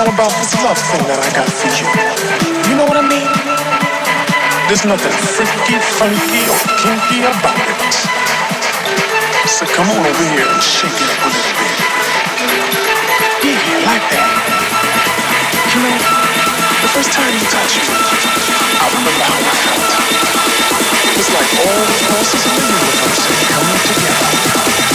all about this love thing that I got for you. You know what I mean? There's nothing freaky, funky, or kinky about it. So come on over here and shake it up a little bit. Yeah, like that. You know, the first time you touch me, I remember how I felt. It was like all the forces in the universe are coming together